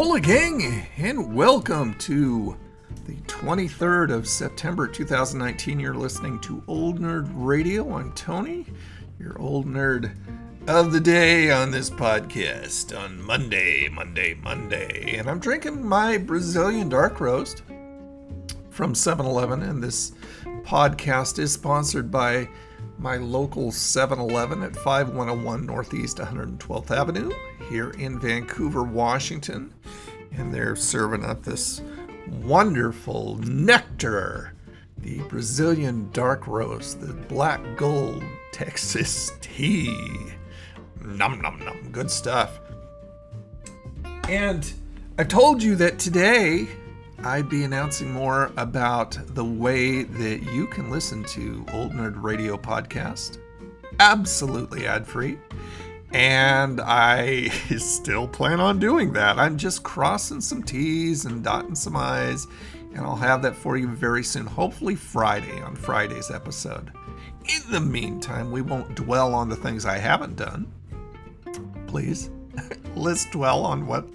Hola, gang, and welcome to the 23rd of September 2019. You're listening to Old Nerd Radio. I'm Tony, your old nerd of the day on this podcast on Monday, Monday, Monday. And I'm drinking my Brazilian dark roast from 7 Eleven, and this podcast is sponsored by my local 7 Eleven at 5101 Northeast 112th Avenue here in Vancouver, Washington. And they're serving up this wonderful nectar, the Brazilian dark roast, the black gold Texas tea. Num num num, good stuff. And I told you that today I'd be announcing more about the way that you can listen to Old Nerd Radio podcast absolutely ad free. And I still plan on doing that. I'm just crossing some T's and dotting some I's, and I'll have that for you very soon, hopefully Friday on Friday's episode. In the meantime, we won't dwell on the things I haven't done. Please, let's dwell on what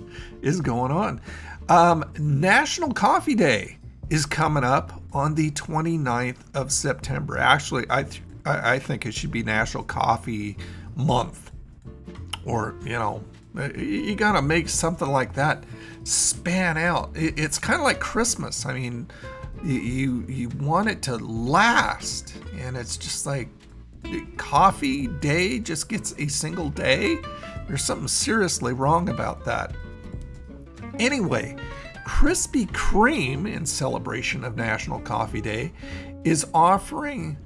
is going on. Um, National Coffee Day is coming up on the 29th of September. Actually, I, th- I think it should be National Coffee Month or you know you gotta make something like that span out. It's kind of like christmas. I mean you you want it to last and it's just like coffee day just gets a single day. There's something seriously wrong about that. Anyway krispy kreme in celebration of national coffee day is offering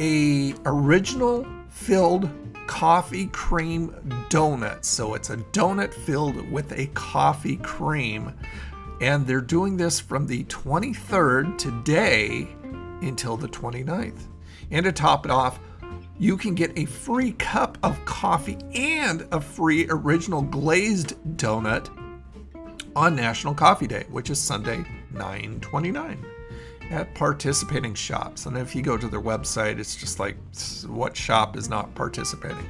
a original filled coffee cream donut. So it's a donut filled with a coffee cream. And they're doing this from the 23rd today until the 29th. And to top it off, you can get a free cup of coffee and a free original glazed donut on National Coffee Day, which is Sunday, 929 at participating shops. And if you go to their website, it's just like what shop is not participating?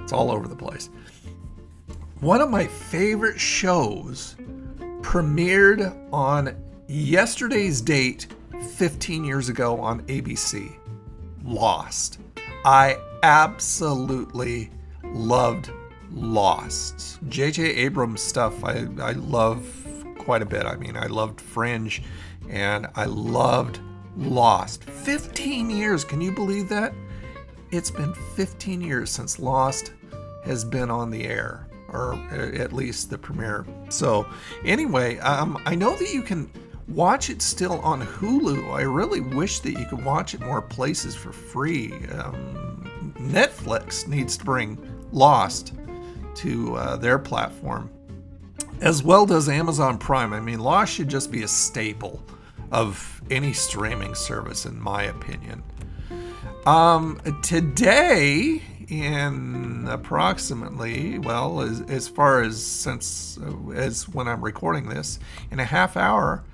It's all over the place. One of my favorite shows premiered on yesterday's date 15 years ago on ABC Lost. I absolutely loved Lost. J.J. Abrams stuff I, I love quite a bit. I mean, I loved Fringe and I loved Lost. 15 years, can you believe that? It's been 15 years since Lost has been on the air, or at least the premiere. So, anyway, um, I know that you can watch it still on Hulu. I really wish that you could watch it more places for free. Um, Netflix needs to bring Lost to uh, their platform, as well does Amazon Prime. I mean, Lost should just be a staple of any streaming service, in my opinion. Um, today, in approximately, well, as, as far as since as when I'm recording this, in a half hour,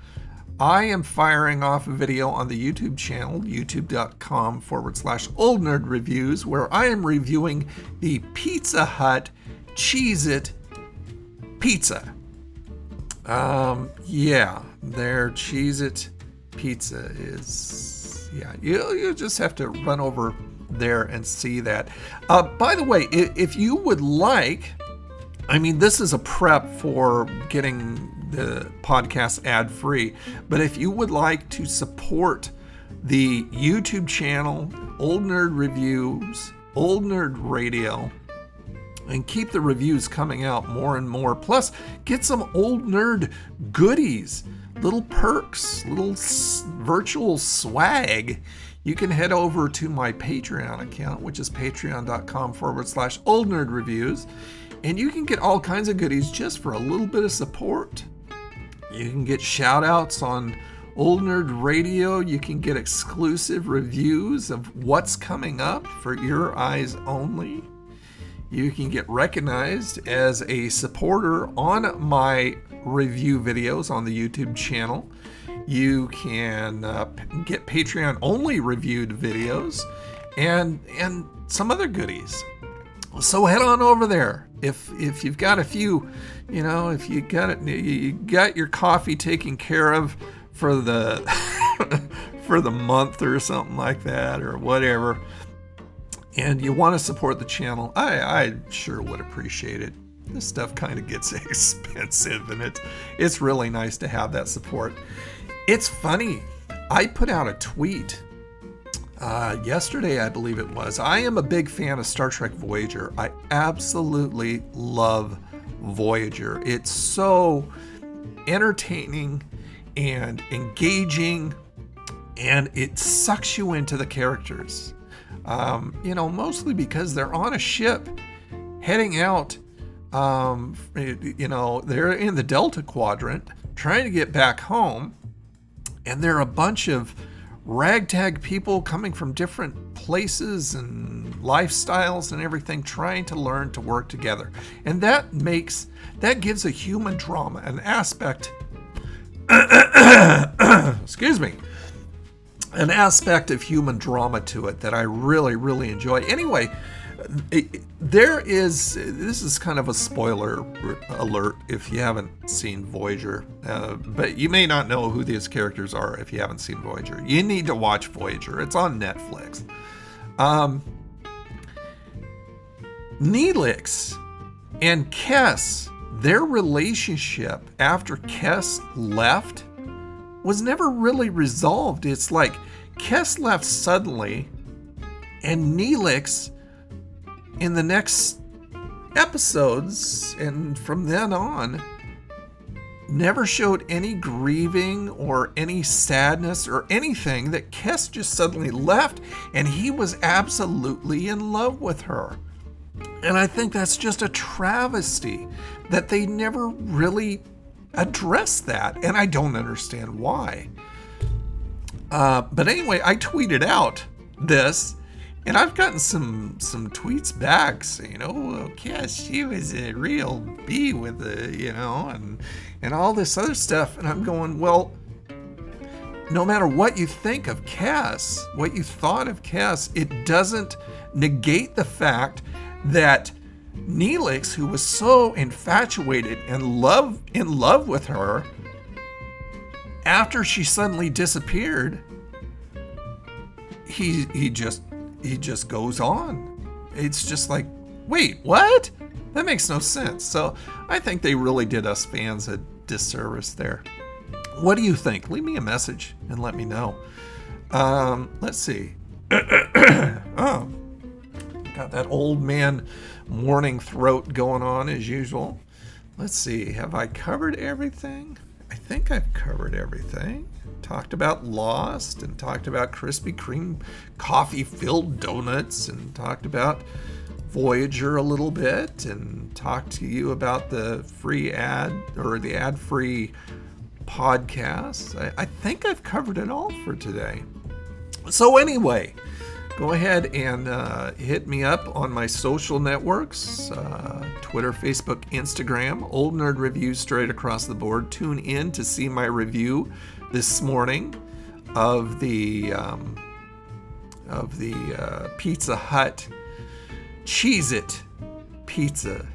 I am firing off a video on the YouTube channel, youtube.com forward slash old nerd reviews, where I am reviewing the Pizza Hut Cheez It pizza. Um, yeah, their Cheez It pizza is, yeah, you, you just have to run over there and see that. Uh, by the way, if, if you would like, I mean, this is a prep for getting the podcast ad free, but if you would like to support the YouTube channel, Old Nerd Reviews, Old Nerd Radio, and keep the reviews coming out more and more. Plus, get some old nerd goodies, little perks, little s- virtual swag. You can head over to my Patreon account, which is patreon.com forward slash old nerd reviews, and you can get all kinds of goodies just for a little bit of support. You can get shout outs on Old Nerd Radio. You can get exclusive reviews of what's coming up for your eyes only you can get recognized as a supporter on my review videos on the YouTube channel. You can uh, get Patreon only reviewed videos and and some other goodies. So head on over there. If if you've got a few, you know, if you got it, you got your coffee taken care of for the for the month or something like that or whatever, and you want to support the channel, I I sure would appreciate it. This stuff kind of gets expensive, and it it's really nice to have that support. It's funny. I put out a tweet uh, yesterday, I believe it was. I am a big fan of Star Trek Voyager. I absolutely love Voyager. It's so entertaining and engaging, and it sucks you into the characters. Um, you know, mostly because they're on a ship heading out. Um, you know, they're in the Delta Quadrant trying to get back home, and there are a bunch of ragtag people coming from different places and lifestyles and everything trying to learn to work together. And that makes that gives a human drama an aspect excuse me an aspect of human drama to it that I really really enjoy. Anyway, there is this is kind of a spoiler alert if you haven't seen Voyager, uh, but you may not know who these characters are if you haven't seen Voyager. You need to watch Voyager. It's on Netflix. Um, Neelix and Kes, their relationship after Kes left was never really resolved. It's like Kes left suddenly, and Neelix in the next episodes and from then on never showed any grieving or any sadness or anything that Kes just suddenly left and he was absolutely in love with her. And I think that's just a travesty that they never really addressed that, and I don't understand why. Uh, but anyway, I tweeted out this and I've gotten some some tweets back saying, "Oh, yeah, she was a real B with the, you know, and and all this other stuff." And I'm going, "Well, no matter what you think of Kes, what you thought of Kes, it doesn't negate the fact that Neelix, who was so infatuated and love in love with her, after she suddenly disappeared, he he just he just goes on. It's just like, wait, what? That makes no sense. So I think they really did us fans a disservice there. What do you think? Leave me a message and let me know. Um, let's see. oh, got that old man morning throat going on as usual. Let's see. Have I covered everything? I think I've covered everything talked about Lost and talked about Krispy Kreme coffee filled donuts and talked about Voyager a little bit and talked to you about the free ad or the ad free podcast. I, I, think I've covered it all for today. So, anyway, go ahead and uh, hit me up on my social networks uh, Twitter, Facebook, Instagram, Old Nerd Reviews straight across the board. Tune in to see my review this morning of the um, of the uh, Pizza Hut Cheez It Pizza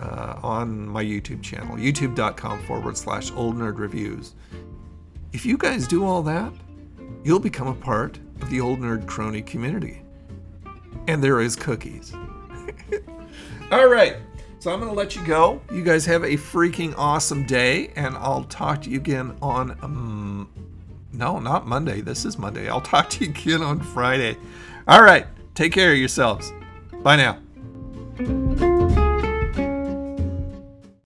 uh, on my YouTube channel, youtube.com forward slash old nerd reviews. If you guys do all that, you'll become a part the old nerd crony community. And there is cookies. all right. So I'm going to let you go. You guys have a freaking awesome day, and I'll talk to you again on. Um, no, not Monday. This is Monday. I'll talk to you again on Friday. All right. Take care of yourselves. Bye now.